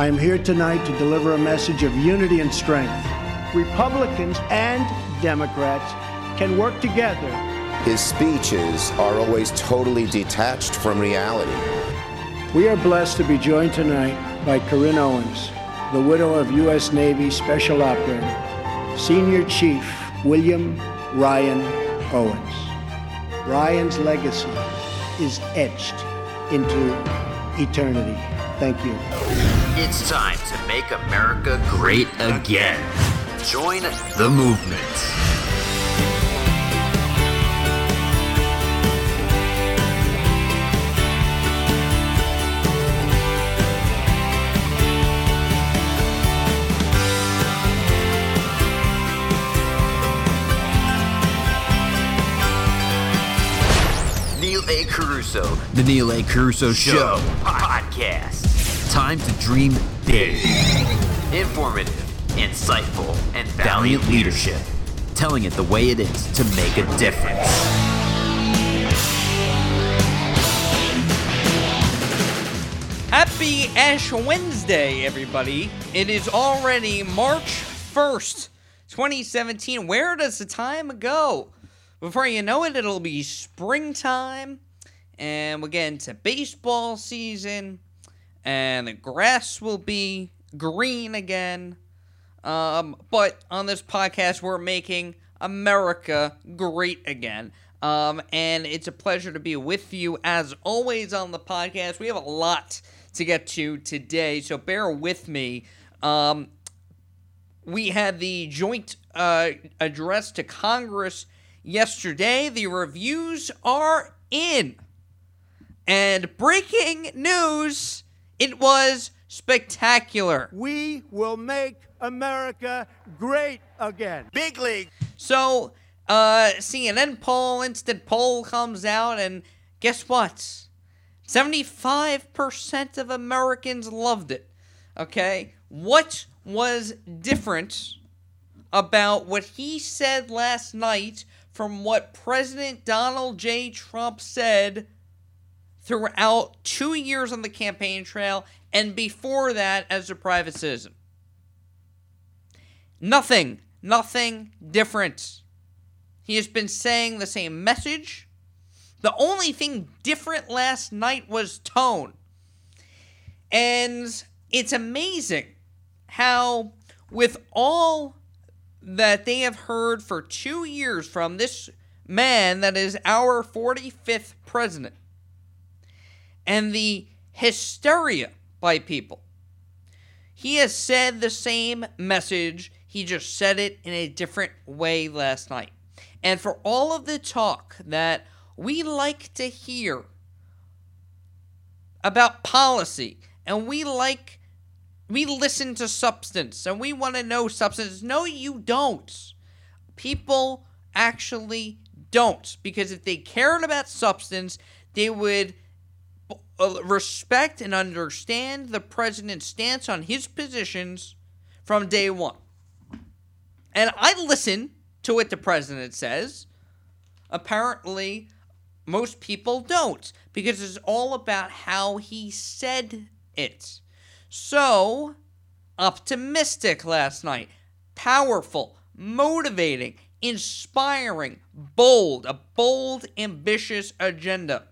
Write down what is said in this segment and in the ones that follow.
I am here tonight to deliver a message of unity and strength. Republicans and Democrats can work together. His speeches are always totally detached from reality. We are blessed to be joined tonight by Carynn Owens, the widow of U.S. Navy Special Operator, Senior Chief William Ryan Owens. Ryan's legacy is etched into eternity. Thank you. It's time to make America great again. Join the movement. Neil A. Carousso, The Neil A. Carousso Show, podcast. Time to dream big. Informative, insightful, and valiant leadership. Telling it the way it is to make a difference. Happy Ash Wednesday, everybody. It is already March 1st, 2017. Where does the time go? Before you know it, it'll be springtime, and we'll get into baseball season, and the grass will be green again. Um, but on this podcast, we're making America great again. Um, and it's a pleasure to be with you as always on the podcast. We have a lot to get to today, so bear with me. Um, we had the joint uh, address to Congress yesterday. The reviews are in. And breaking news, it was spectacular. We will make America great again. Big league. So, uh, CNN poll, instant poll comes out, and guess what? 75% of Americans loved it. Okay? What was different about what he said last night from what President Donald J. Trump said throughout two years on the campaign trail and before that as a private citizen? Nothing. Nothing different. He has been saying the same message. The only thing different last night was tone. And it's amazing how, with all that they have heard for two years from this man that is our 45th president, and the hysteria by people, he has said the same message. He just said it in a different way last night. And for all of the talk that we like to hear about policy and we like we listen to substance and we want to know substance no you don't people actually don't because if they cared about substance they would Uh, respect and understand the president's stance on his positions from day one. And i listen to what the president says. Apparently most people don't because it's all about how he said it. So, optimistic last night, powerful, motivating, inspiring, bold, a bold, ambitious agenda,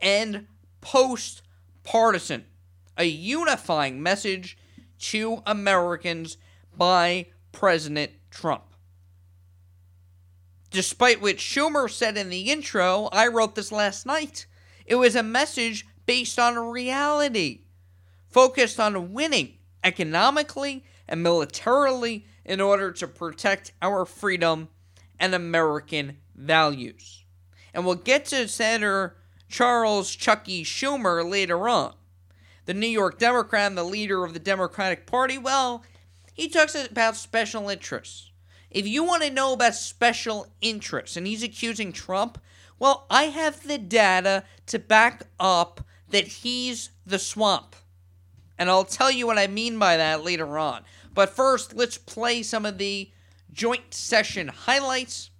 and post partisan, a unifying message to Americans by President Trump. Despite what Schumer said in the intro, I wrote this last night. It was a message based on reality, focused on winning economically and militarily in order to protect our freedom and American values. And we'll get to Senator Charles Chucky Schumer later on. The New York Democrat and the leader of the Democratic Party, well, he talks about special interests. If you want to know about special interests and he's accusing Trump, well, I have the data to back up that he's the swamp. And I'll tell you what I mean by that later on. But first, let's play some of the joint session highlights.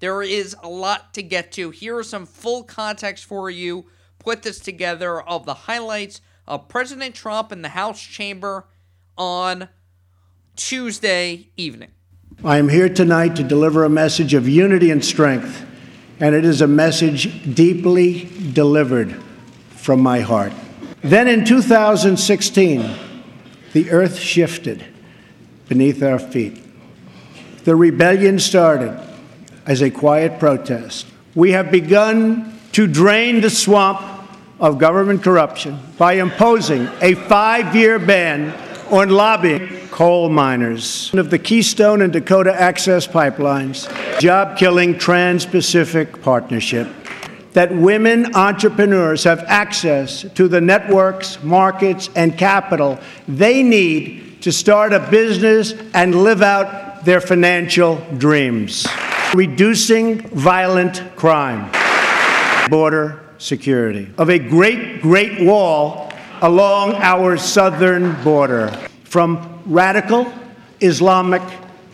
There is a lot to get to. Here are some full context for you. Put this together of the highlights of President Trump in the House chamber on Tuesday evening. I am here tonight to deliver a message of unity and strength, and it is a message deeply delivered from my heart. Then in 2016, the earth shifted beneath our feet. The rebellion started as a quiet protest. We have begun to drain the swamp of government corruption by imposing a five year ban on lobbying coal miners of the Keystone and Dakota Access Pipelines, job killing Trans Pacific Partnership, that women entrepreneurs have access to the networks, markets, and capital they need to start a business and live out their financial dreams. Reducing violent crime, border security, of a great, great wall along our southern border. From radical Islamic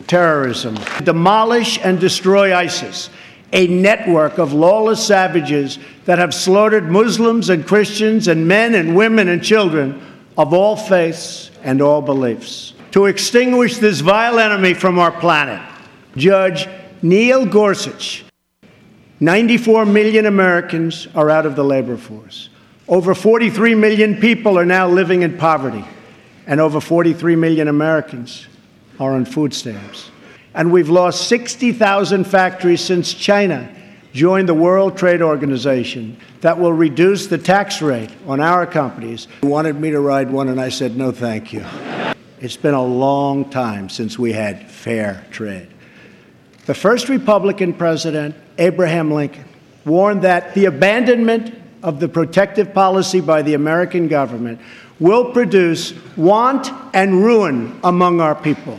terrorism, demolish and destroy ISIS, a network of lawless savages that have slaughtered Muslims and Christians and men and women and children of all faiths and all beliefs. To extinguish this vile enemy from our planet, Judge Neil Gorsuch 94 million Americans are out of the labor force. Over 43 million people are now living in poverty, and over 43 million Americans are on food stamps. And we've lost 60,000 factories since China joined the World Trade Organization that will reduce the tax rate on our companies. He wanted me to ride one, and I said, no, thank you. It's been a long time since we had fair trade. The first Republican president Abraham Lincoln, warned that the abandonment of the protective policy by the American government will produce want and ruin among our people.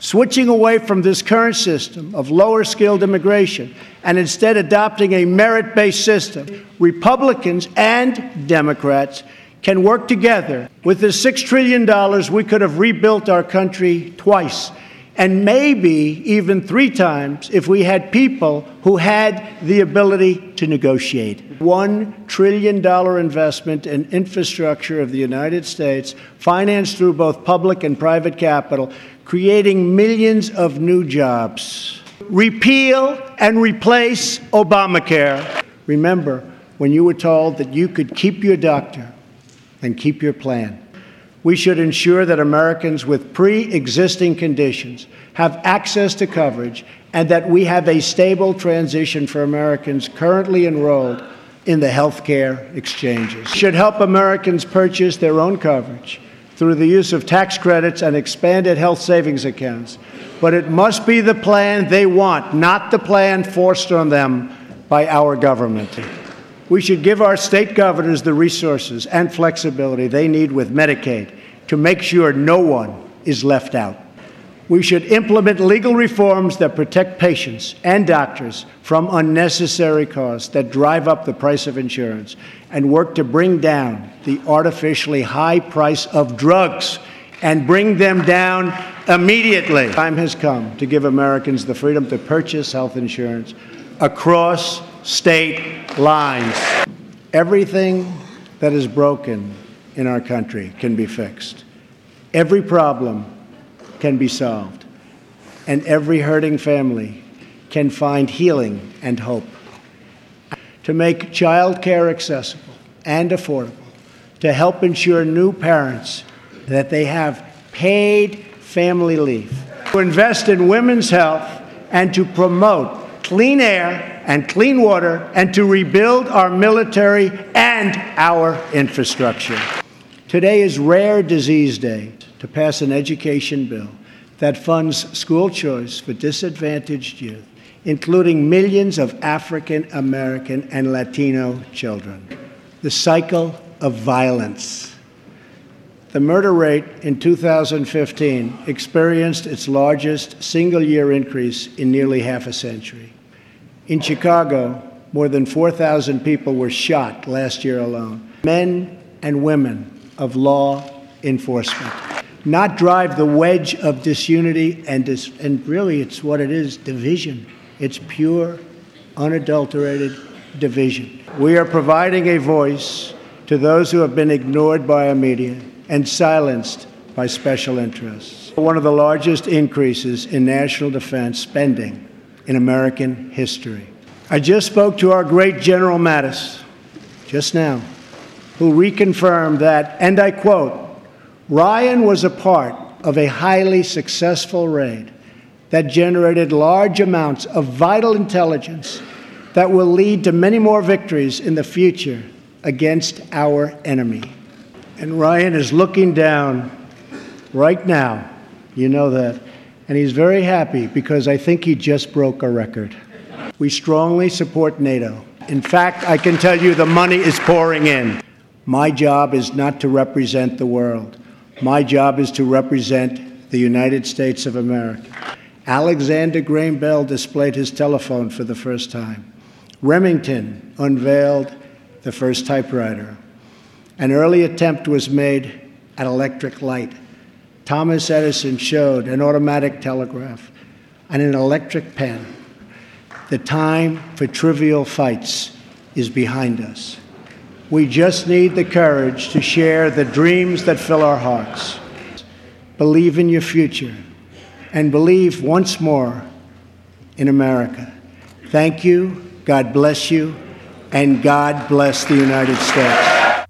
Switching away from this current system of lower skilled immigration and instead adopting a merit based system, Republicans and Democrats can work together. With the $6 trillion, we could have rebuilt our country twice and maybe even three times if we had people who had the ability to negotiate. $1 trillion investment in infrastructure of the United States, financed through both public and private capital, creating millions of new jobs. Repeal and replace Obamacare. Remember, when you were told that you could keep your doctor and keep your plan. We should ensure that Americans with pre existing conditions have access to coverage and that we have a stable transition for Americans currently enrolled in the health care exchanges. Should help Americans purchase their own coverage through the use of tax credits and expanded health savings accounts. But it must be the plan they want, not the plan forced on them by our government. We should give our state governors the resources and flexibility they need with Medicaid to make sure no one is left out. We should implement legal reforms that protect patients and doctors from unnecessary costs that drive up the price of insurance and work to bring down the artificially high price of drugs and bring them down immediately. Time has come to give Americans the freedom to purchase health insurance across state lines. Everything that is broken in our country can be fixed. Every problem can be solved, and every hurting family can find healing and hope. To make child care accessible and affordable, to help ensure new parents that they have paid family leave, to invest in women's health, and to promote clean air and clean water and to rebuild our military and our infrastructure. Today is Rare Disease Day to pass an education bill that funds school choice for disadvantaged youth, including millions of African American and Latino children. The cycle of violence. The murder rate in 2015 experienced its largest single year increase in nearly half a century. In Chicago, more than 4,000 people were shot last year alone. Men and women of law enforcement. Not drive the wedge of disunity and, dis- and really it's what it is division. It's pure, unadulterated division. We are providing a voice to those who have been ignored by our media and silenced by special interests. One of the largest increases in national defense spending in American history. I just spoke to our great General Mattis just now, who reconfirmed that, and I quote, Ryan was a part of a highly successful raid that generated large amounts of vital intelligence that will lead to many more victories in the future against our enemy. And Ryan is looking down right now. You know that. And he's very happy because I think he just broke a record. We strongly support NATO. In fact, I can tell you the money is pouring in. My job is not to represent the world. My job is to represent the United States of America. Alexander Graham Bell displayed his telephone for the first time. Remington unveiled the first typewriter. An early attempt was made at electric light. Thomas Edison showed an automatic telegraph and an electric pen. The time for trivial fights is behind us. We just need the courage to share the dreams that fill our hearts. Believe in your future and believe once more in America. Thank you. God bless you. And God bless the United States.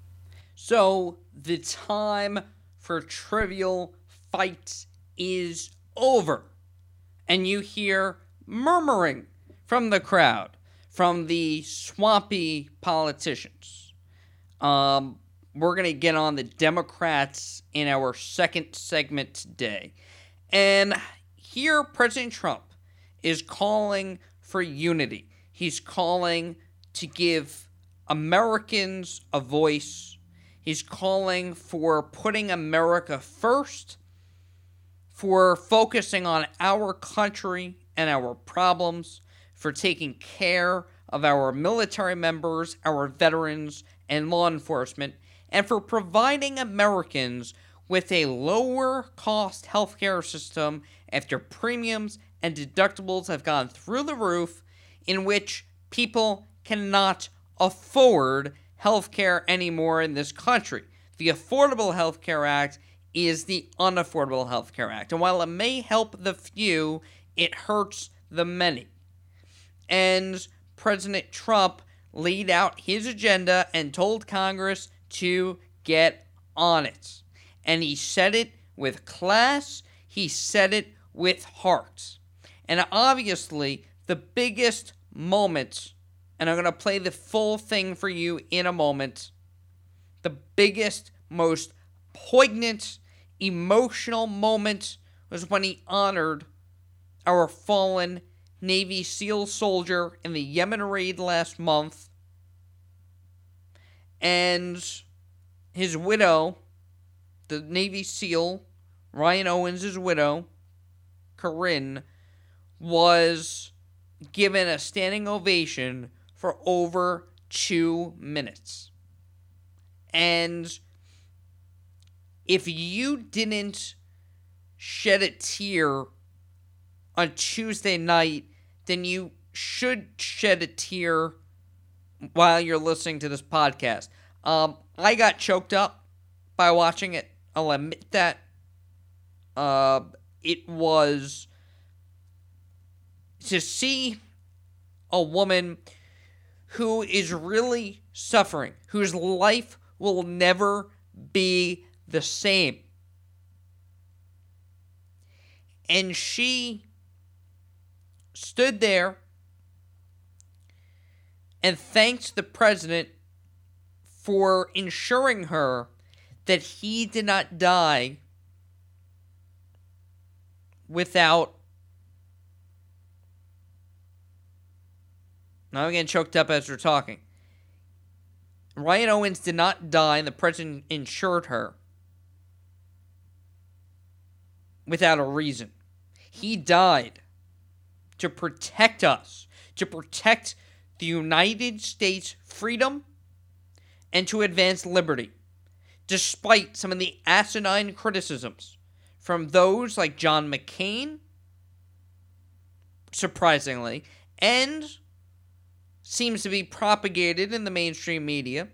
So, the time for trivial fights is over. And you hear murmuring from the crowd, from the swampy politicians. Um, we're going to get on the Democrats in our second segment today. And here, President Trump is calling for unity. He's calling to give Americans a voice. He's calling for putting America first for focusing on our country and our problems, for taking care of our military members, our veterans, and law enforcement, and for providing Americans with a lower cost healthcare system after premiums and deductibles have gone through the roof, in which people cannot afford healthcare anymore in this country. The Affordable Health Care Act is the Unaffordable Health Care Act. And while it may help the few, it hurts the many. And President Trump laid out his agenda and told Congress to get on it. And he said it with class, he said it with heart. And obviously, the biggest moment, and I'm going to play the full thing for you in a moment, the biggest, most poignant emotional moment was when he honored our fallen Navy SEAL soldier in the Yemen raid last month and his widow, the Navy SEAL, Ryan Owens' widow, Carynn, was given a standing ovation for over two minutes. And if you didn't shed a tear on Tuesday night, then you should shed a tear while you're listening to this podcast. Um, I got choked up by watching it. I'll admit that. Uh, it was to see a woman who is really suffering, whose life will never be the same. And she stood there and thanked the president for ensuring her that he did not die without. Now I'm getting choked up as we're talking. Ryan Owens did not die, and the president insured her without a reason. He died to protect us, to protect the United States' freedom, and to advance liberty, despite some of the asinine criticisms from those like John McCain, surprisingly, and seems to be propagated in the mainstream media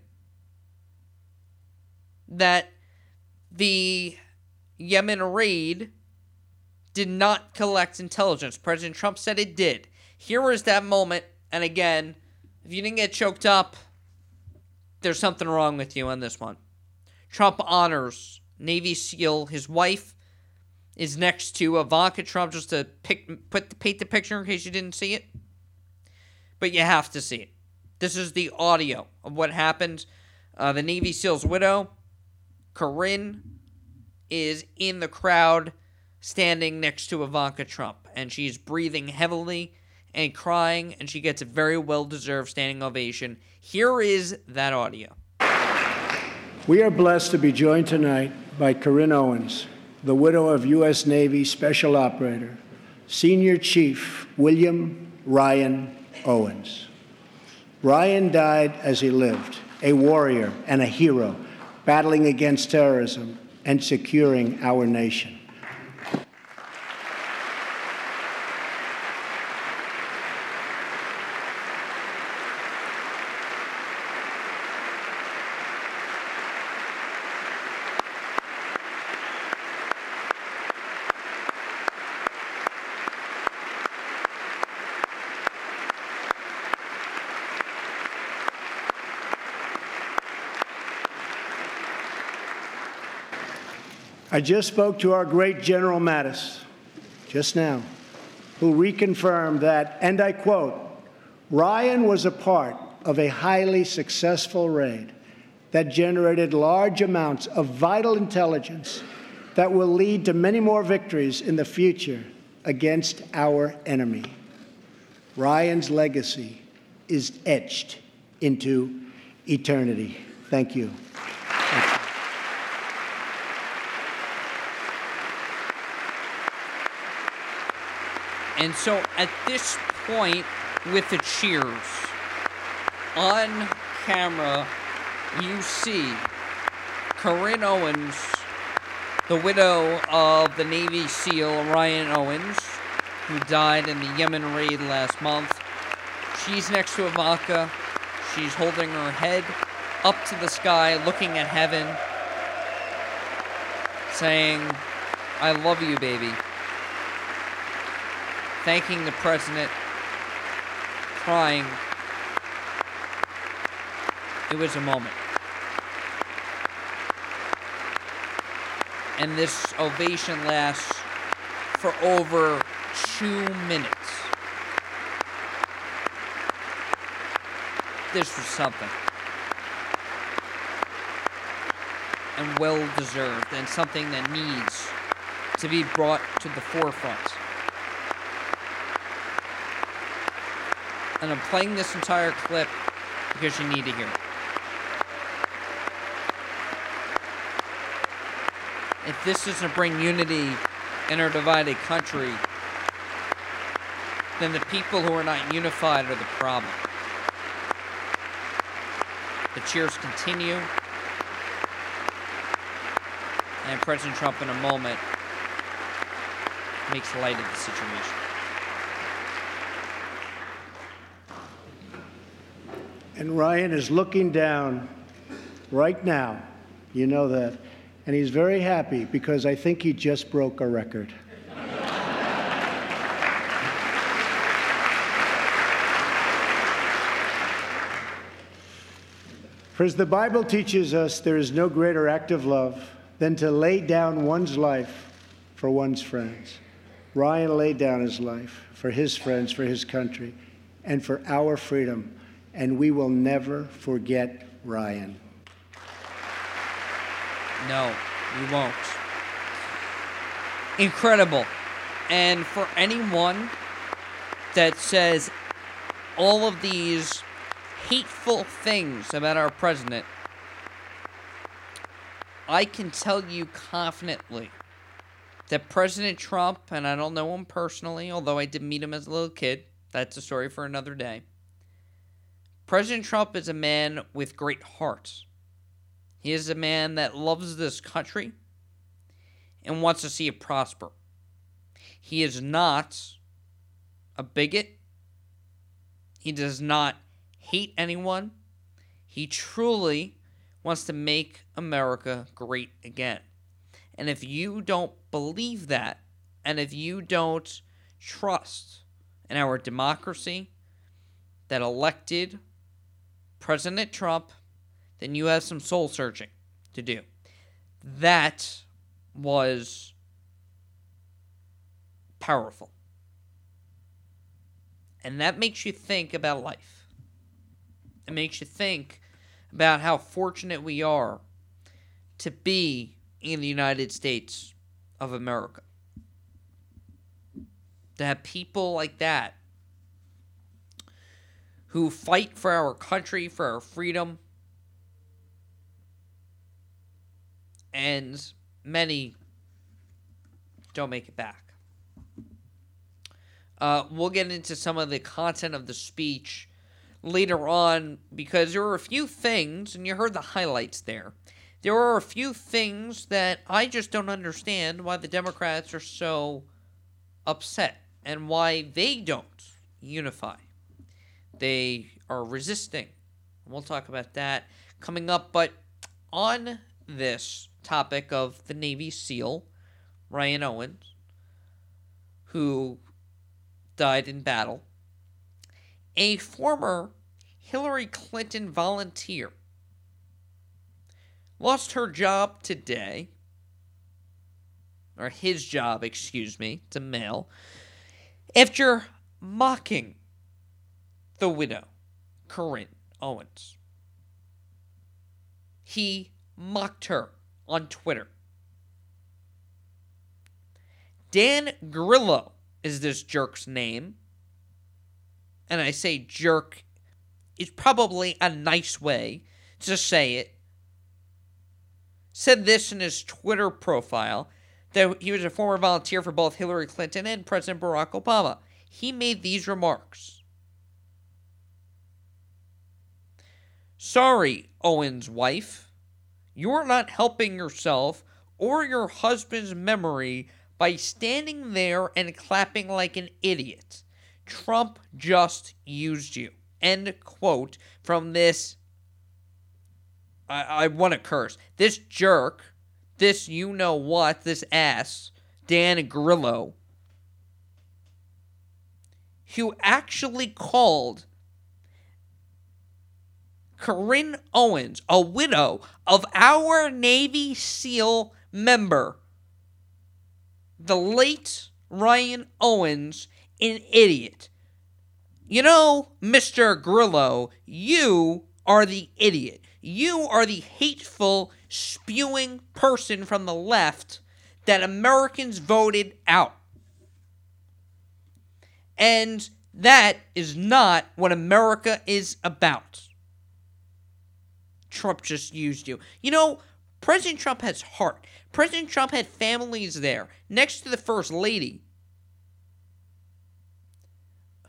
that the Yemen raid did not collect intelligence. President Trump said it did. Here is that moment. And again, if you didn't get choked up, there's something wrong with you on this one. Trump honors Navy SEAL. His wife is next to Ivanka Trump, just to pick, put paint the picture in case you didn't see it. But you have to see it. This is the audio of what happened. Uh, the Navy SEAL's widow, Carynn, is in the crowd standing next to Ivanka Trump, and she's breathing heavily and crying, and she gets a very well deserved standing ovation. Here is that audio. We are blessed to be joined tonight by Carynn Owens, the widow of U.S. Navy Special Operator, Senior Chief William Ryan Owens. Ryan died as he lived, a warrior and a hero, battling against terrorism and securing our nation. I just spoke to our great General Mattis just now, who reconfirmed that, and I quote, Ryan was a part of a highly successful raid that generated large amounts of vital intelligence that will lead to many more victories in the future against our enemy. Ryan's legacy is etched into eternity. Thank you. And so at this point, with the cheers, on camera, you see Carynn Owens, the widow of the Navy SEAL Ryan Owens, who died in the Yemen raid last month. She's next to Ivanka. She's holding her head up to the sky, looking at heaven, saying, I love you, baby thanking the president, crying. It was a moment. And this ovation lasts for over two minutes. This was something. And well deserved, and something that needs to be brought to the forefront. And I'm playing this entire clip because you need to hear it. If this doesn't bring unity in our divided country, then the people who are not unified are the problem. The cheers continue. And President Trump, in a moment, makes light of the situation. And Ryan is looking down right now. You know that. And he's very happy because I think he just broke a record. For as the Bible teaches us, there is no greater act of love than to lay down one's life for one's friends. Ryan laid down his life for his friends, for his country, and for our freedom and we will never forget Ryan. No, we won't. Incredible. And for anyone that says all of these hateful things about our president, I can tell you confidently that President Trump, and I don't know him personally, although I did meet him as a little kid, that's a story for another day President Trump is a man with great heart. He is a man that loves this country and wants to see it prosper. He is not a bigot. He does not hate anyone. He truly wants to make America great again. And if you don't believe that, and if you don't trust in our democracy that elected President Trump, then you have some soul searching to do. That was powerful. And that makes you think about life. It makes you think about how fortunate we are to be in the United States of America. To have people like that who fight for our country, for our freedom, and many don't make it back. Uh, we'll get into some of the content of the speech later on because there were a few things, and you heard the highlights there. There are a few things that I just don't understand why the Democrats are so upset and why they don't unify. They are resisting. We'll talk about that coming up. But on this topic of the Navy SEAL, Ryan Owens, who died in battle, a former Hillary Clinton volunteer lost her job today, or his job, excuse me, a male, after mocking the widow, Carynn Owens. He mocked her on Twitter. Dan Grillo is this jerk's name. And I say jerk is probably a nice way to say it. Said this in his Twitter profile that he was a former volunteer for both Hillary Clinton and President Barack Obama. He made these remarks. Sorry, Owen's wife. You're not helping yourself or your husband's memory by standing there and clapping like an idiot. Trump just used you. End quote from this. I, I want to curse. This jerk, this you know what, this ass, Dan Grillo, who actually called Carynn Owens, a widow of our Navy SEAL member, the late Ryan Owens, an idiot. You know, Mr. Grillo, you are the idiot. You are the hateful, spewing person from the left that Americans voted out. And that is not what America is about. Trump just used you. You know, President Trump has heart. President Trump had families there next to the First Lady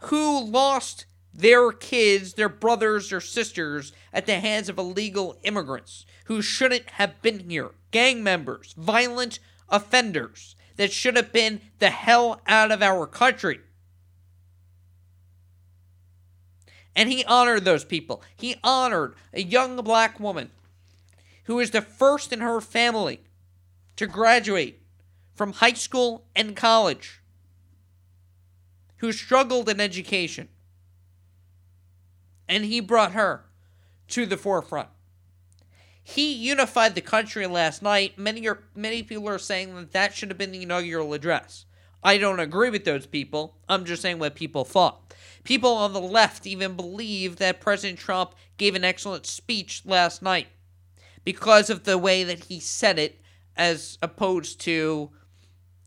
who lost their kids, their brothers, their sisters at the hands of illegal immigrants who shouldn't have been here, gang members, violent offenders that should have been the hell out of our country. And he honored those people. He honored a young black woman who is the first in her family to graduate from high school and college, who struggled in education. And he brought her to the forefront. He unified the country last night. Many are many people are saying that that should have been the inaugural address. I don't agree with those people. I'm just saying what people thought. People on the left even believe that President Trump gave an excellent speech last night because of the way that he said it, as opposed to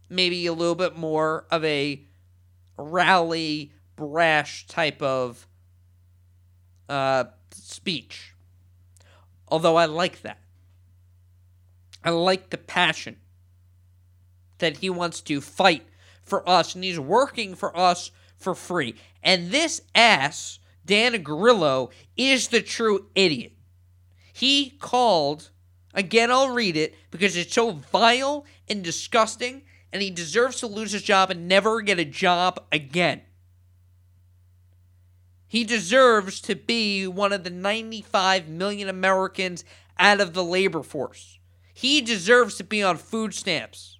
maybe a little bit more of a rally, brash type of uh, speech. Although I like that. I like the passion that he wants to fight for us, and he's working for us for free. And this ass, Dan Grillo, is the true idiot. He called, again, I'll read it because it's so vile and disgusting, and he deserves to lose his job and never get a job again. He deserves to be one of the 95 million Americans out of the labor force. He deserves to be on food stamps.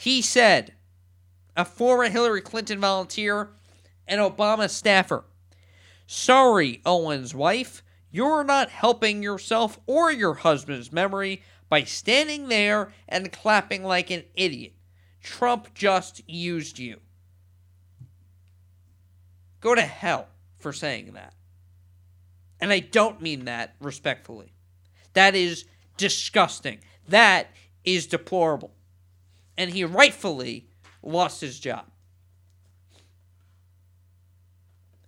He said, a former Hillary Clinton volunteer and Obama staffer, Sorry, Owens' wife, you're not helping yourself or your husband's memory by standing there and clapping like an idiot. Trump just used you. Go to hell for saying that. And I don't mean that respectfully. That is disgusting. That is deplorable. And he rightfully lost his job.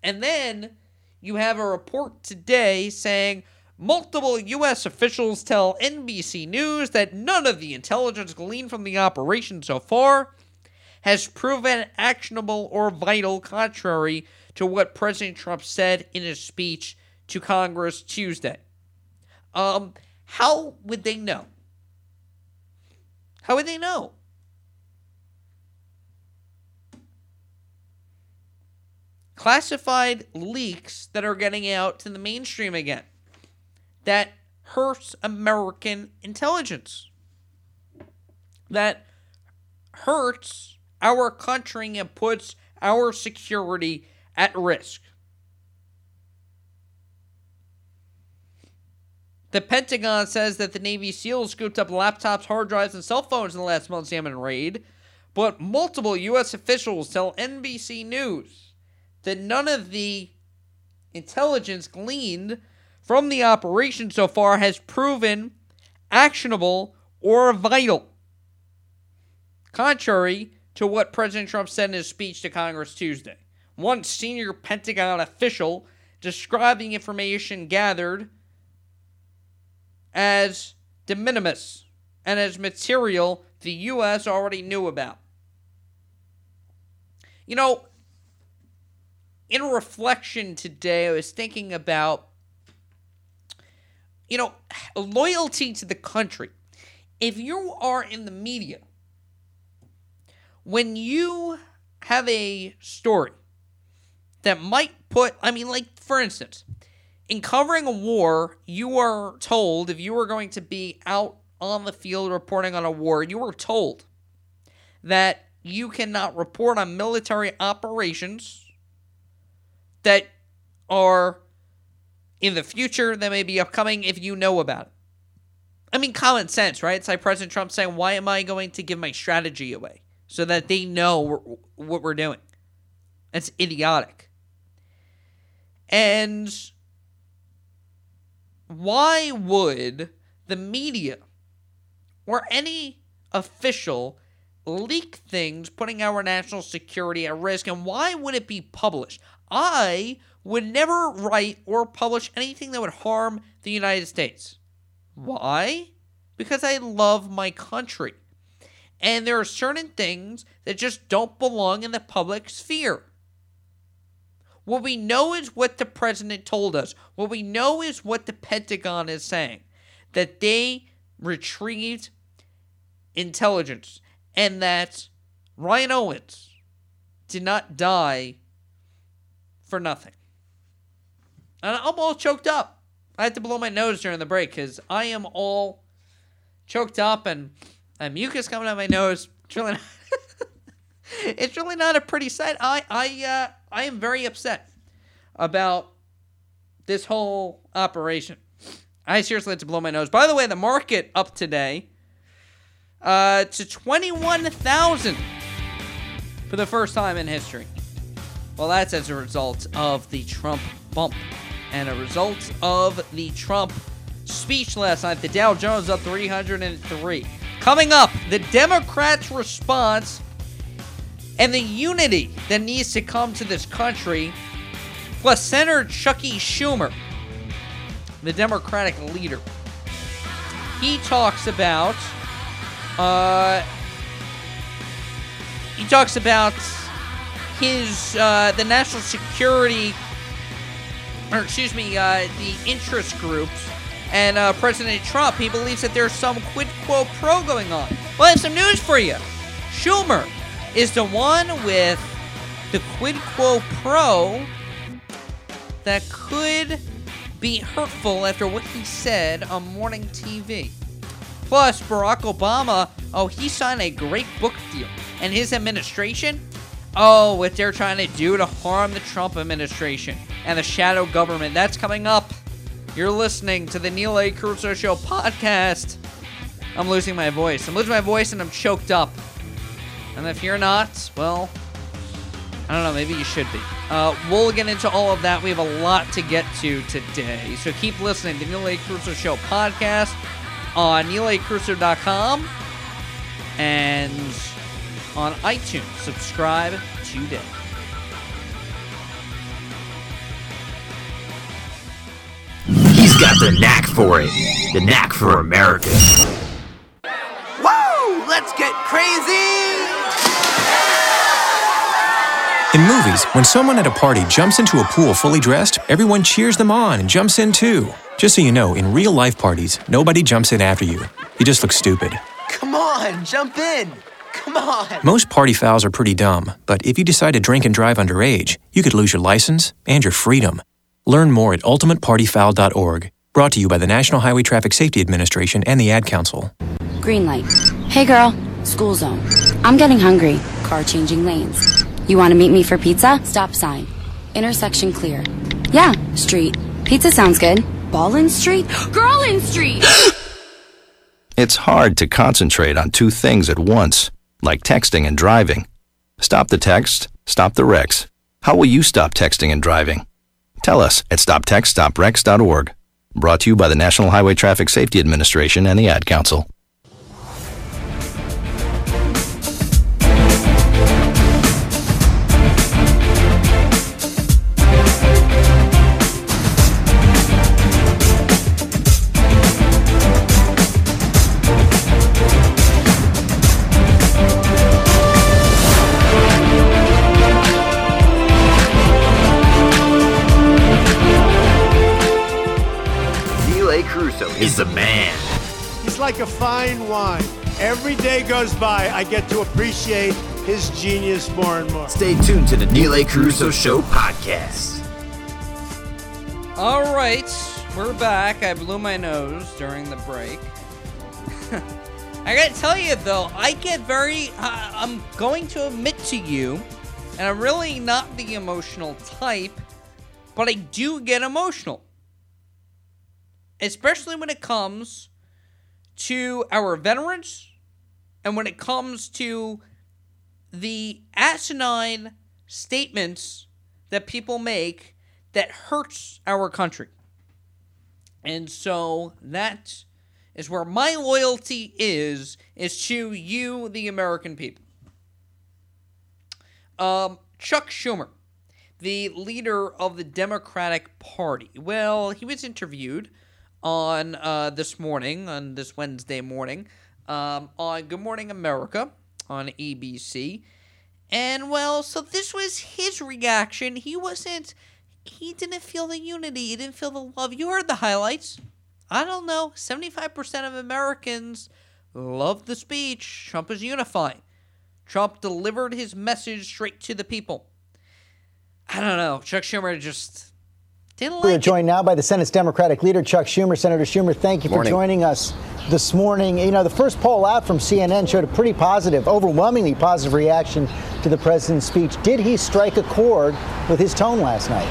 And then you have a report today saying multiple U.S. officials tell NBC News that none of the intelligence gleaned from the operation so far has proven actionable or vital, contrary to what President Trump said in his speech to Congress Tuesday. Um, how would they know? How would they know? Classified leaks that are getting out to the mainstream again. That hurts American intelligence. That hurts our country and puts our security at risk. The Pentagon says that the Navy SEALs scooped up laptops, hard drives, and cell phones in the last month's Yemen raid, but multiple U.S. officials tell NBC News that none of the intelligence gleaned from the operation so far has proven actionable or vital. Contrary to what President Trump said in his speech to Congress Tuesday. One senior Pentagon official describing information gathered as de minimis and as material the U.S. already knew about. You know, in reflection today, I was thinking about, you know, loyalty to the country. If you are in the media, when you have a story that might put, I mean, like, for instance, in covering a war, you are told if you are going to be out on the field reporting on a war, you are told that you cannot report on military operations that are in the future that may be upcoming if you know about it. I mean, common sense, right? It's like President Trump saying, Why am I going to give my strategy away? So that they know what we're doing. That's idiotic. And why would the media or any official leak things putting our national security at risk and why would it be published? I would never write or publish anything that would harm the United States. Why? Because I love my country. And there are certain things that just don't belong in the public sphere. What we know is what the president told us. What we know is what the Pentagon is saying that they retrieved intelligence and that Ryan Owens did not die for nothing. And I'm all choked up. I had to blow my nose during the break because I am all choked up and a mucus coming out of my nose. It's really not, it's really not a pretty sight. I I uh, I am very upset about this whole operation. I seriously had to blow my nose. By the way, the market up today uh, to 21,000 for the first time in history. Well, that's as a result of the Trump bump and a result of the Trump speech last night. The Dow Jones up 303. Coming up, the Democrats' response and the unity that needs to come to this country, plus Senator Chucky Schumer, the Democratic leader. He talks about uh, he talks about his uh, the national security, or excuse me, uh, the interest groups, and uh, President Trump. He believes that there's some quid quo pro going on. Well, I have some news for you. Schumer is the one with the quid quo pro that could be hurtful after what he said on morning TV. Plus, Barack Obama, oh, he signed a great book deal. And his administration, oh, what they're trying to do to harm the Trump administration and the shadow government. That's coming up. You're listening to the Neil A. Carousso Show podcast. I'm losing my voice. I'm losing my voice and I'm choked up. And if you're not, well, I don't know, maybe you should be. Uh, we'll get into all of that. We have a lot to get to today. So keep listening to the Neil A. Carousso Show podcast on neilacarousso.com and on iTunes. Subscribe today. He's got the knack for it. The knack for America. Woo! Let's get crazy! In movies, when someone at a party jumps into a pool fully dressed, everyone cheers them on and jumps in too. Just so you know, in real life parties, nobody jumps in after you. You just look stupid. Come on, jump in! Come on! Most party fouls are pretty dumb, but if you decide to drink and drive underage, you could lose your license and your freedom. Learn more at ultimatepartyfoul.org. Brought to you by the National Highway Traffic Safety Administration and the Ad Council. Green light. Hey girl, school zone. I'm getting hungry. Car changing lanes. You want to meet me for pizza? Stop sign. Intersection clear. Yeah, street. Pizza sounds good. Ballin Street? Girlin Street! It's hard to concentrate on two things at once, like texting and driving. Stop the text, stop the wrecks. How will you stop texting and driving? Tell us at stoptextstoprex.org. Brought to you by the National Highway Traffic Safety Administration and the Ad Council. Every day goes by, I get to appreciate his genius more and more. Stay tuned to the Neil A. Carousso Show podcast. All right, we're back. I blew my nose during the break. I gotta tell you though, I get very. Uh, I'm going to admit to you, and I'm really not the emotional type, but I do get emotional. Especially when it comes to our veterans and when it comes to the asinine statements that people make that hurts our country. And so that is where my loyalty is is to you the American people. Um Chuck Schumer, the leader of the Democratic Party. Well, he was interviewed on uh, this morning, on this Wednesday morning, um, on Good Morning America on ABC. And well, so this was his reaction. He wasn't, he didn't feel the unity, he didn't feel the love. You heard the highlights. I don't know, 75% of Americans love the speech. Trump is unifying. Trump delivered his message straight to the people. I don't know. Chuck Schumer just didn't like We are it. joined now by the Senate's Democratic leader, Chuck Schumer. Senator Schumer, thank you for joining us this morning. You know, the first poll out from CNN showed a pretty positive, overwhelmingly positive reaction to the president's speech. Did he strike a chord with his tone last night?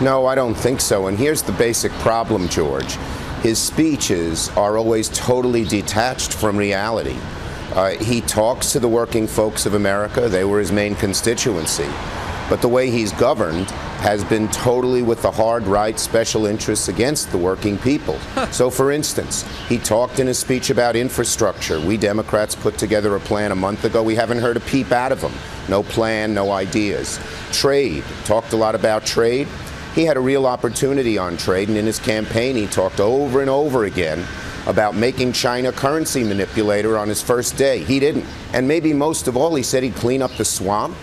No, I don't think so. And here's the basic problem, George. His speeches are always totally detached from reality. Uh, he talks to the working folks of America, they were his main constituency. But the way he's governed has been totally with the hard right special interests against the working people. so, for instance, he talked in his speech about infrastructure. We Democrats put together a plan a month ago. We haven't heard a peep out of him. No plan, no ideas. Trade, talked a lot about trade. He had a real opportunity on trade, and in his campaign, he talked over and over again about making China currency manipulator on his first day. He didn't. And maybe most of all, he said he'd clean up the swamp.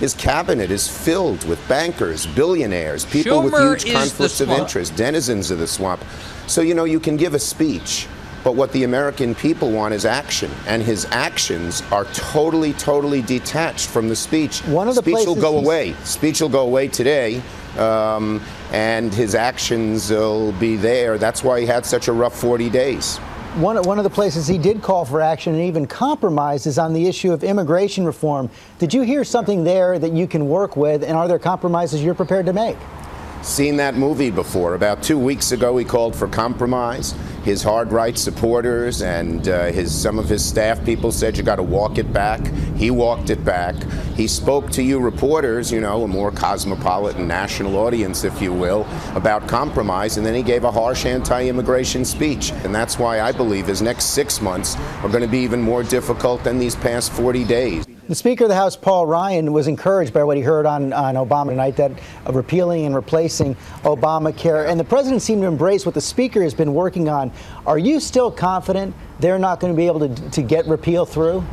His cabinet is filled with bankers, billionaires, people with huge conflicts of interest, denizens of the swamp. So, you know, you can give a speech But what the American people want is action, and his actions are totally, totally detached from the speech. One of the speech will go away. Speech will go away today, um, and his actions will be there. That's why he had such a rough 40 days. One, one of the places he did call for action and even compromise is on the issue of immigration reform. Did you hear something there that you can work with, and are there compromises you're prepared to make? Seen that movie before. About two weeks ago, he called for compromise. His hard right supporters and uh, his some of his staff people said you got to walk it back. He walked it back. He spoke to you reporters, you know, a more cosmopolitan national audience, if you will, about compromise, and then he gave a harsh anti-immigration speech. And that's why I believe his next six months are going to be even more difficult than these past 40 days. The Speaker of the House, Paul Ryan, was encouraged by what he heard on, on Obama tonight that of repealing and replacing Obamacare. And the president seemed to embrace what the Speaker has been working on. Are you still confident they're not going to be able to, to get repeal through?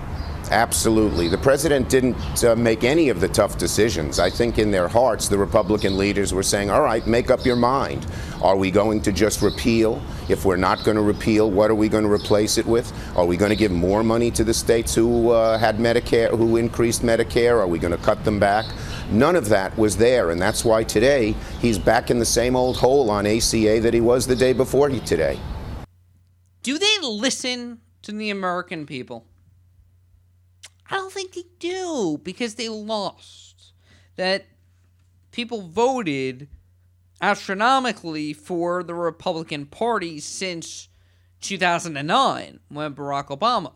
Absolutely. The president didn't uh, make any of the tough decisions. I think in their hearts, the Republican leaders were saying, all right, make up your mind. Are we going to just repeal? If we're not going to repeal, what are we going to replace it with? Are we going to give more money to the states who uh, had Medicare, who increased Medicare? Are we going to cut them back? None of that was there, and that's why today he's back in the same old hole on ACA that he was the day before today. Do they listen to the American people? I don't think they do because they lost. That people voted astronomically for the Republican Party since 2009 when Barack Obama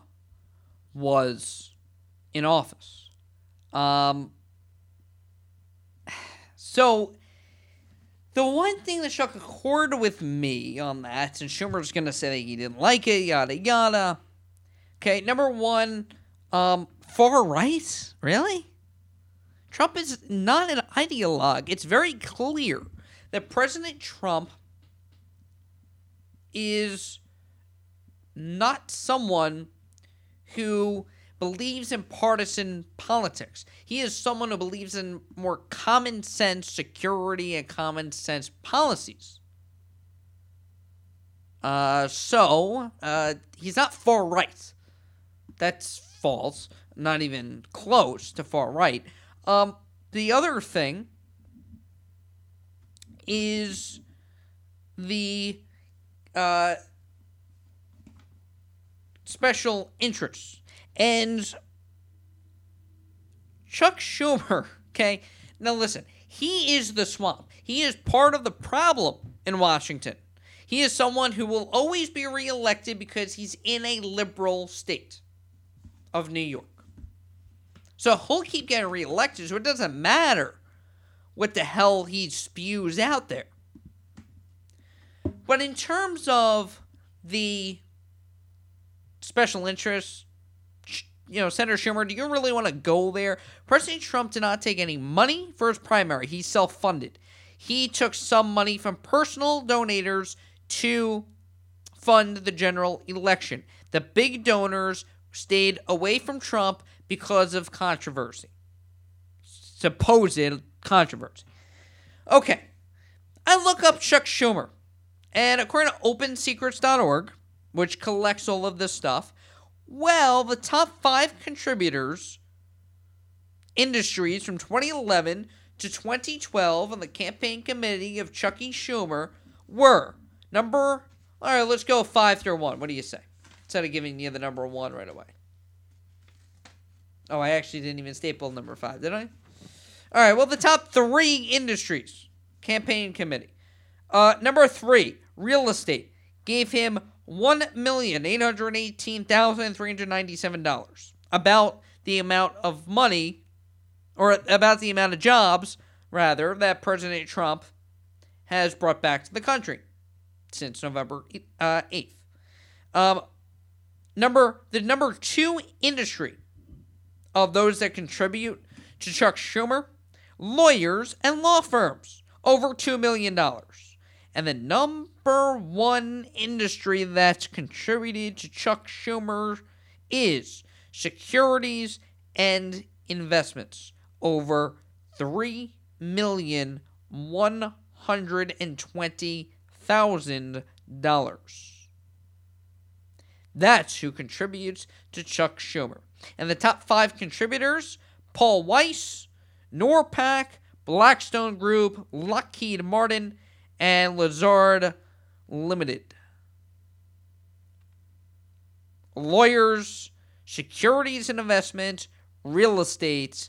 was in office. Um, so the one thing that struck a chord with me on that, and Schumer's gonna say that he didn't like it, yada yada. Okay, number one, um, far right, really? Trump is not an ideologue. It's very clear that President Trump is not someone who believes in partisan politics. He is someone who believes in more common sense security and common sense policies. Uh, so, uh, he's not far right. That's false. Not even close to far right. Um, the other thing is the uh, special interests. And Chuck Schumer, okay, now listen, he is the swamp. He is part of the problem in Washington. He is someone who will always be reelected because he's in a liberal state of New York. So he'll keep getting reelected, so it doesn't matter what the hell he spews out there. But in terms of the special interests, you know, Senator Schumer, do you really want to go there? President Trump did not take any money for his primary. He self funded. He took some money from personal donors to fund the general election. The big donors stayed away from Trump because of controversy. Supposed controversy. Okay. I look up Chuck Schumer. And according to OpenSecrets.org, which collects all of this stuff, well, the top five contributors, industries from 2011 to 2012 on the campaign committee of Chucky Schumer were number. All right, let's go five through one. What do you say? Instead of giving you the number one right away. Oh, I actually didn't even staple number five, did I? All right, well, the top three industries campaign committee. Uh, number three, real estate, gave him $1,818,397. About the amount of money, or about the amount of jobs, rather, that President Trump has brought back to the country since November uh, 8th. Um, number the number two industry of those that contribute to Chuck Schumer, lawyers and law firms, over $2 million. And the number one industry that's contributed to Chuck Schumer is securities and investments, over three million one hundred and twenty thousand dollars. That's who contributes to Chuck Schumer. And the top five contributors Paul Weiss, NORPAC, Blackstone Group, Lockheed Martin, and Lazard Limited. Lawyers, securities and investment, real estate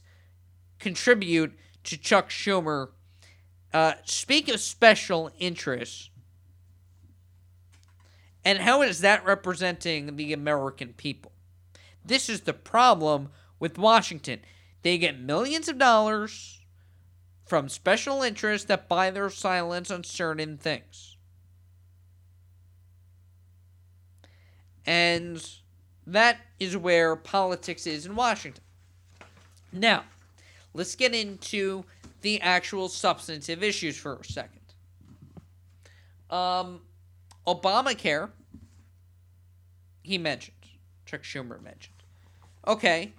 contribute to Chuck Schumer. Uh, speak of special interests, and how is that representing the American people? This is the problem with Washington. They get millions of dollars from special interests that buy their silence on certain things. And that is where politics is in Washington. Now, let's get into the actual substantive issues for a second. Um, Obamacare, he mentioned, Chuck Schumer mentioned. Okay,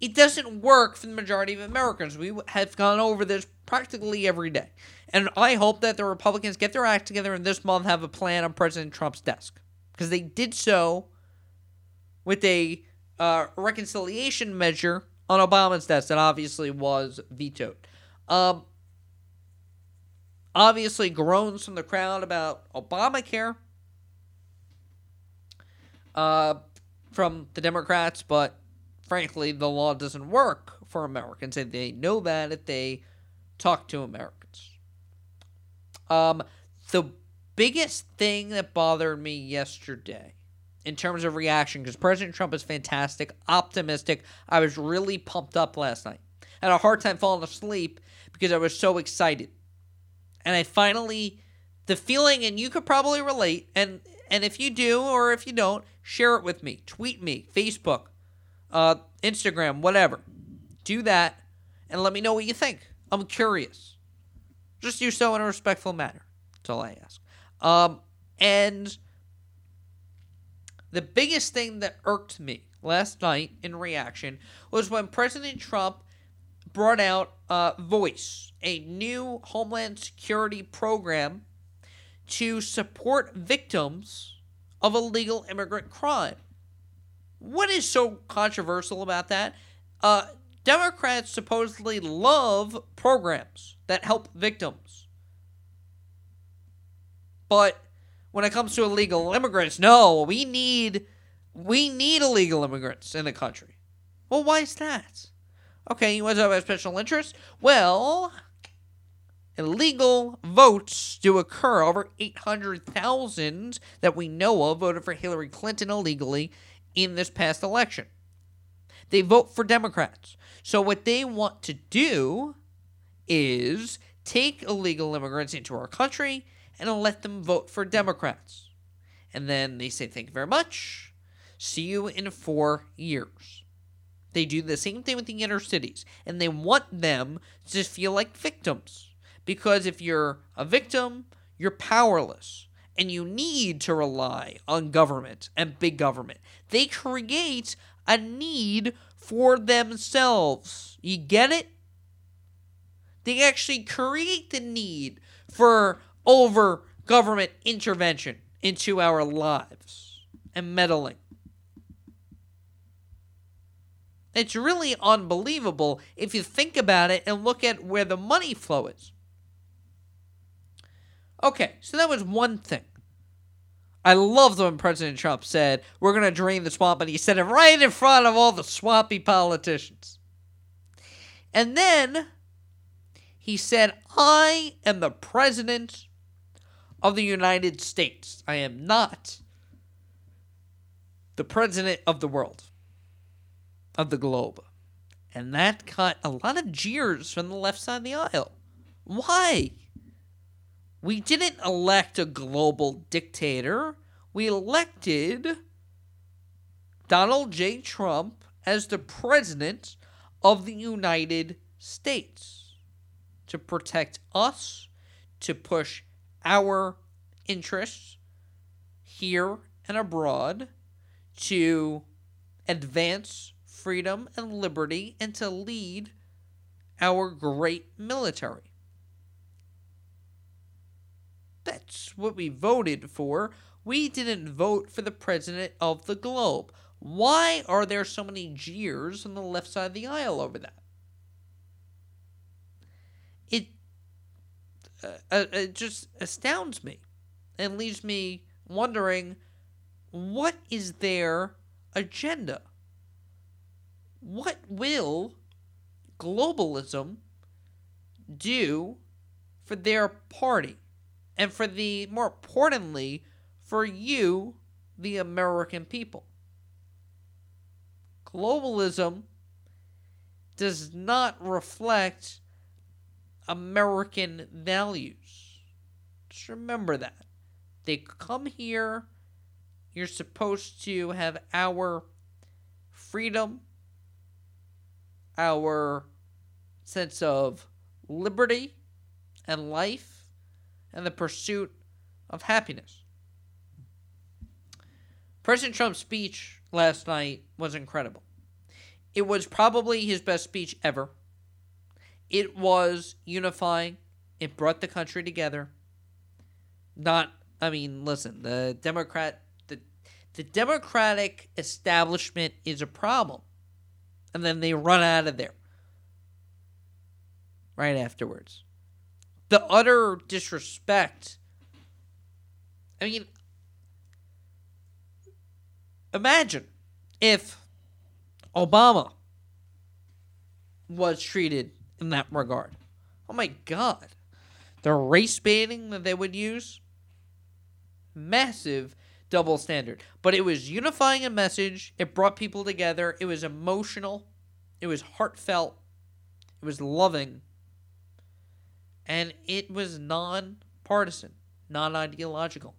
it doesn't work for the majority of Americans. We have gone over this practically every day. And I hope that the Republicans get their act together and this month have a plan on President Trump's desk. Because they did so with a uh, reconciliation measure on Obama's desk that obviously was vetoed. Um, obviously, groans from the crowd about Obamacare uh, from the Democrats, but frankly, the law doesn't work for Americans, and they know that if they talk to Americans. Um, the biggest thing that bothered me yesterday in terms of reaction, because President Trump is fantastic, optimistic. I was really pumped up last night. I had a hard time falling asleep because I was so excited. And I finally, the feeling, and you could probably relate, and and if you do or if you don't, share it with me. Tweet me, Facebook, uh, Instagram, whatever. Do that and let me know what you think. I'm curious. Just do so in a respectful manner. That's all I ask. Um, and the biggest thing that irked me last night in reaction was when President Trump brought out uh, Voice, a new Homeland Security program to support victims of illegal immigrant crime. What is so controversial about that? Uh, Democrats supposedly love programs that help victims. But when it comes to illegal immigrants, no, we need we need illegal immigrants in the country. Well, why is that? Okay, you want to talk special interest? Well, illegal votes do occur. Over 800,000 that we know of voted for Hillary Clinton illegally in this past election. They vote for Democrats. So, what they want to do is take illegal immigrants into our country and let them vote for Democrats. And then they say, Thank you very much. See you in four years. They do the same thing with the inner cities, and they want them to feel like victims. Because if you're a victim, you're powerless, and you need to rely on government and big government. They create a need for themselves. You get it? They actually create the need for over government intervention into our lives and meddling. It's really unbelievable if you think about it and look at where the money flow is. Okay, so that was one thing. I loved when President Trump said, We're going to drain the swamp, and he said it right in front of all the swampy politicians. And then he said, I am the president of the United States. I am not the president of the world, of the globe. And that got a lot of jeers from the left side of the aisle. Why? We didn't elect a global dictator. We elected Donald J. Trump as the president of the United States to protect us, to push our interests here and abroad, to advance freedom and liberty, and to lead our great military. That's what we voted for. We didn't vote for the president of the globe. Why are there so many jeers on the left side of the aisle over that? It, uh, uh, it just astounds me and leaves me wondering what is their agenda? What will globalism do for their party? And for the, more importantly, for you, the American people. Globalism does not reflect American values. Just remember that. They come here, you're supposed to have our freedom, our sense of liberty and life, and the pursuit of happiness. President Trump's speech last night was incredible. It was probably his best speech ever. It was unifying. It brought the country together. Not, I mean, listen, the Democrat, the the Democratic establishment is a problem, and then they run out of there right afterwards. The utter disrespect. I mean, imagine if Obama was treated in that regard. Oh my God. The race baiting that they would use, massive double standard. But it was unifying a message, it brought people together, it was emotional, it was heartfelt, it was loving, and it was non partisan, non ideological,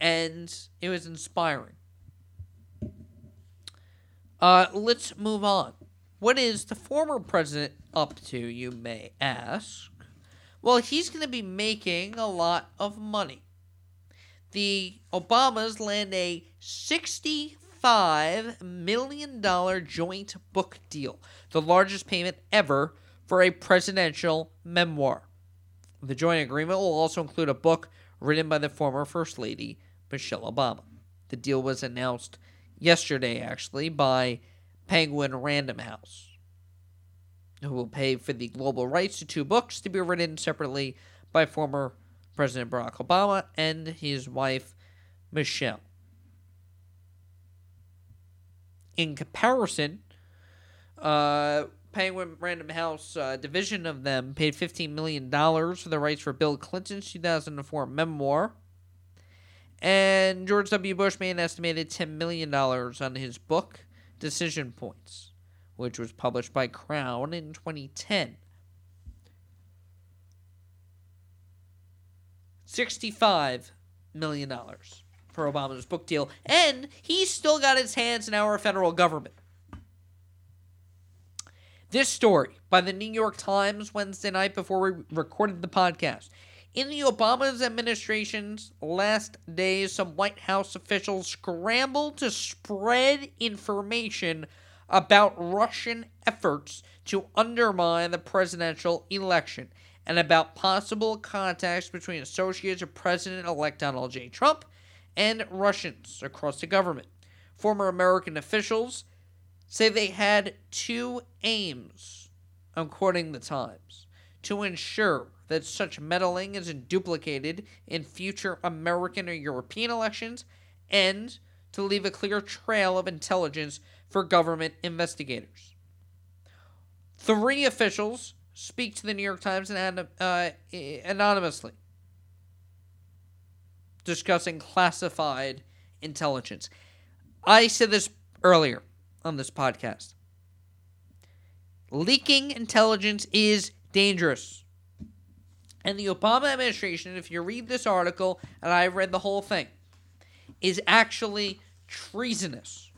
and it was inspiring. Uh, let's move on. What is the former president up to, you may ask? Well, he's going to be making a lot of money. The Obamas land a $65 million joint book deal, the largest payment ever for a presidential memoir. The joint agreement will also include a book written by the former First Lady, Michelle Obama. The deal was announced yesterday, actually, by Penguin Random House, who will pay for the global rights to two books to be written separately by former President Barack Obama and his wife, Michelle. In comparison, uh, Penguin Random House uh, division of them paid $15 million for the rights for Bill Clinton's 2004 memoir and George W. Bush made an estimated $10 million on his book, Decision Points, which was published by Crown in 2010. $65 million for Obama's book deal, and he's still got his hands in our federal government. This story by the New York Times Wednesday night before we recorded the podcast in the Obama's administration's last days, some White House officials scrambled to spread information about Russian efforts to undermine the presidential election and about possible contacts between associates of President elect Donald J. Trump and Russians across the government. Former American officials say they had two aims, according to the Times, to ensure that such meddling isn't duplicated in future American or European elections, and to leave a clear trail of intelligence for government investigators. Three officials speak to the New York Times uh, anonymously, discussing classified intelligence. I said this earlier on this podcast. Leaking intelligence is dangerous. And the Obama administration, if you read this article, and I've read the whole thing, is actually treasonous.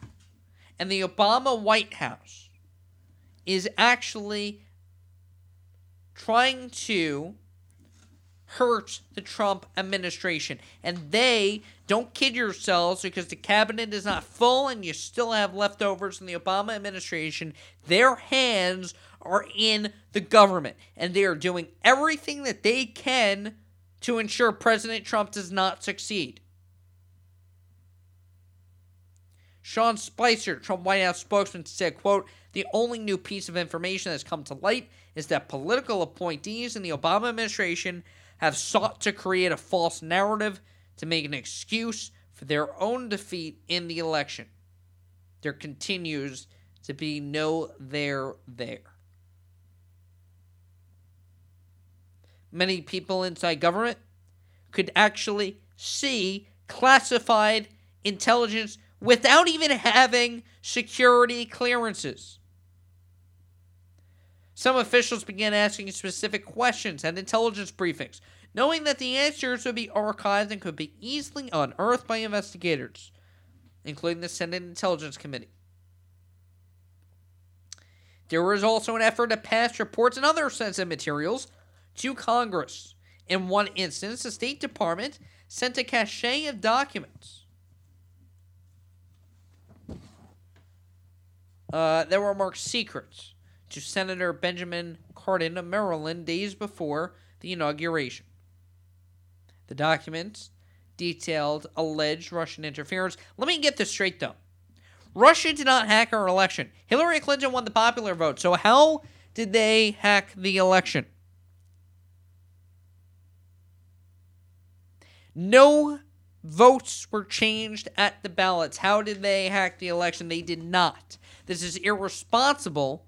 And the Obama White House is actually trying to hurt the Trump administration. And they, don't kid yourselves because the cabinet is not full and you still have leftovers in the Obama administration, their hands are in the government, and they are doing everything that they can to ensure President Trump does not succeed. Sean Spicer, Trump White House spokesman, said, quote, the only new piece of information that's come to light is that political appointees in the Obama administration have sought to create a false narrative to make an excuse for their own defeat in the election. There continues to be no there there. Many people inside government could actually see classified intelligence without even having security clearances. Some officials began asking specific questions at intelligence briefings, knowing that the answers would be archived and could be easily unearthed by investigators, including the Senate Intelligence Committee. There was also an effort to pass reports and other sensitive materials to Congress. In one instance, the State Department sent a cache of documents uh, that were marked secret to Senator Benjamin Cardin of Maryland days before the inauguration. The documents detailed alleged Russian interference. Let me get this straight, though. Russia did not hack our election. Hillary Clinton won the popular vote. So, how did they hack the election? No votes were changed at the ballots. How did they hack the election? They did not. This is irresponsible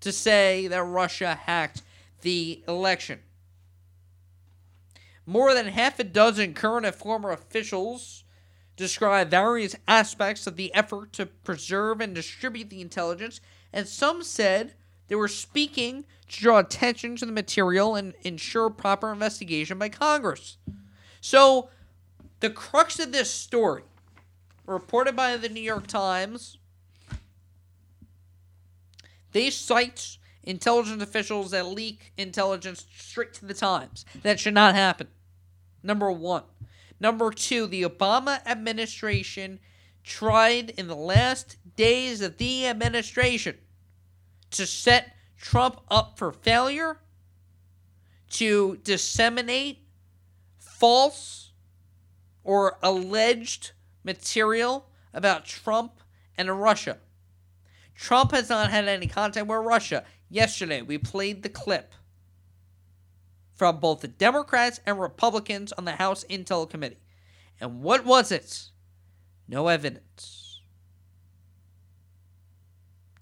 to say that Russia hacked the election. More than half a dozen current and former officials describe various aspects of the effort to preserve and distribute the intelligence, and some said they were speaking to draw attention to the material and ensure proper investigation by Congress. So, the crux of this story, reported by the New York Times, they cite intelligence officials that leak intelligence straight to the Times. That should not happen. Number one. Number two, the Obama administration tried in the last days of the administration to set Trump up for failure, to disseminate false or alleged material about Trump and Russia. Trump has not had any contact with Russia. Yesterday, we played the clip from both the Democrats and Republicans on the House Intel Committee. And what was it? No evidence.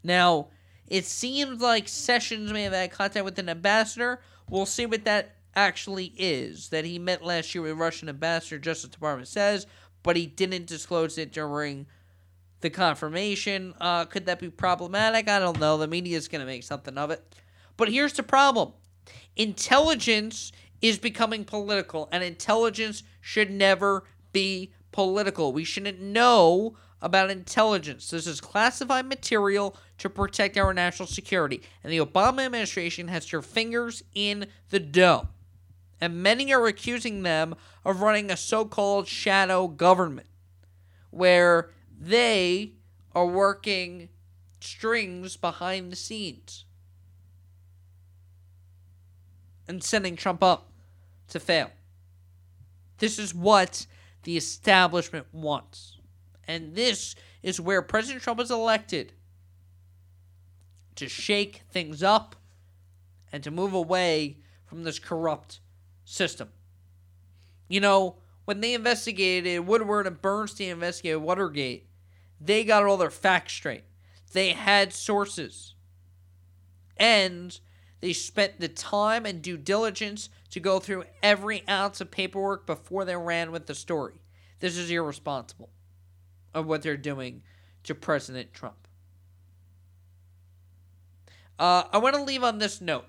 Now, it seems like Sessions may have had contact with an ambassador. We'll see what that actually is. That he met last year with Russian ambassador, Justice Department says, but he didn't disclose it during the confirmation. Uh, could that be problematic? I don't know. The media is going to make something of it. But here's the problem intelligence is becoming political, and intelligence should never be political. We shouldn't know about intelligence. This is classified material to protect our national security, and the Obama administration has their fingers in the dough. And many are accusing them of running a so called shadow government where they are working strings behind the scenes and sending Trump up to fail. This is what the establishment wants. And this is where President Trump is elected to shake things up and to move away from this corrupt system. You know, when they investigated Woodward and Bernstein investigated Watergate, they got all their facts straight. They had sources. And they spent the time and due diligence to go through every ounce of paperwork before they ran with the story. This is irresponsible of what they're doing to President Trump. Uh, I want to leave on this note,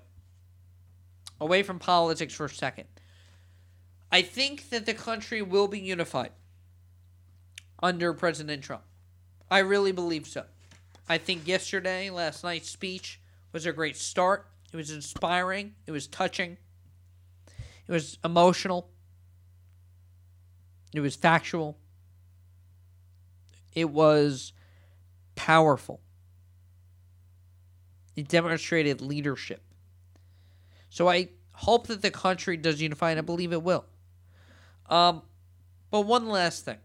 away from politics for a second. I think that the country will be unified under President Trump. I really believe so. I think yesterday, last night's speech was a great start. It was inspiring. It was touching. It was emotional. It was factual. It was powerful. It demonstrated leadership. So I hope that the country does unify, and I believe it will. Um, but one last thing.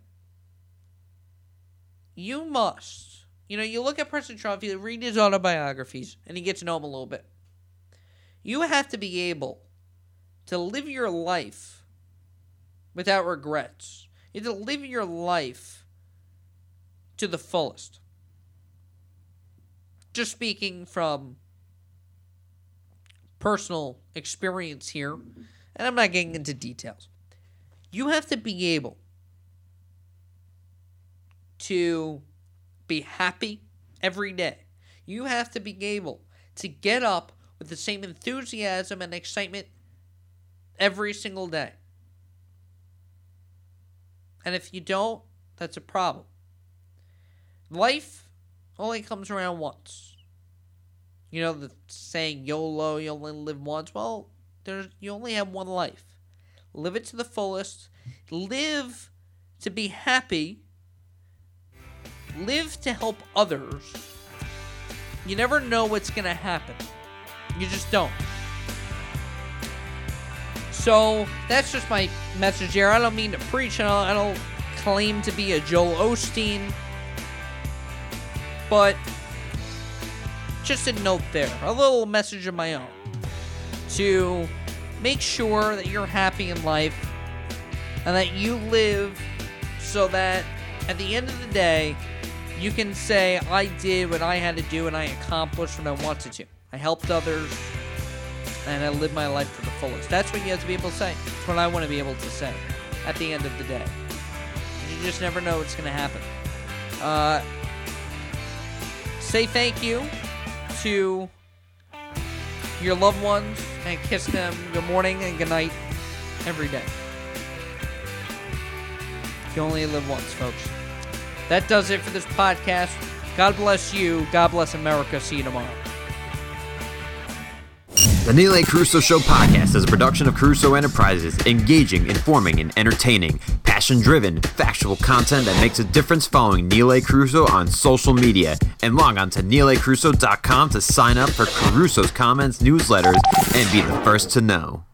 You must. You know, you look at President Trump, you read his autobiographies, and you get to know him a little bit. You have to be able to live your life without regrets. You have to live your life to the fullest. Just speaking from personal experience here, and I'm not getting into details. You have to be able to be happy every day. You have to be able to get up with the same enthusiasm and excitement every single day. And if you don't, that's a problem. Life only comes around once. You know the saying YOLO, you only live once. Well, there's you only have one life. Live it to the fullest. Live to be happy. Live to help others. You never know what's going to happen. You just don't. So that's just my message here. I don't mean to preach. Don't, I don't claim to be a Joel Osteen. But just a note there, a little message of my own to make sure that you're happy in life and that you live so that at the end of the day, you can say, I did what I had to do and I accomplished what I wanted to. I helped others and I lived my life to the fullest. That's what you have to be able to say. That's what I want to be able to say at the end of the day. You just never know what's going to happen. Uh, say thank you to your loved ones and kiss them good morning and good night every day. You only live once, folks. That does it for this podcast. God bless you. God bless America. See you tomorrow. The Neil A. Carousso Show podcast is a production of Carousso Enterprises, engaging, informing, and entertaining, passion driven, factual content that makes a difference following Neil A. Carousso on social media. And log on to neilacarousso.com to sign up for Carousso's comments, newsletters, and be the first to know.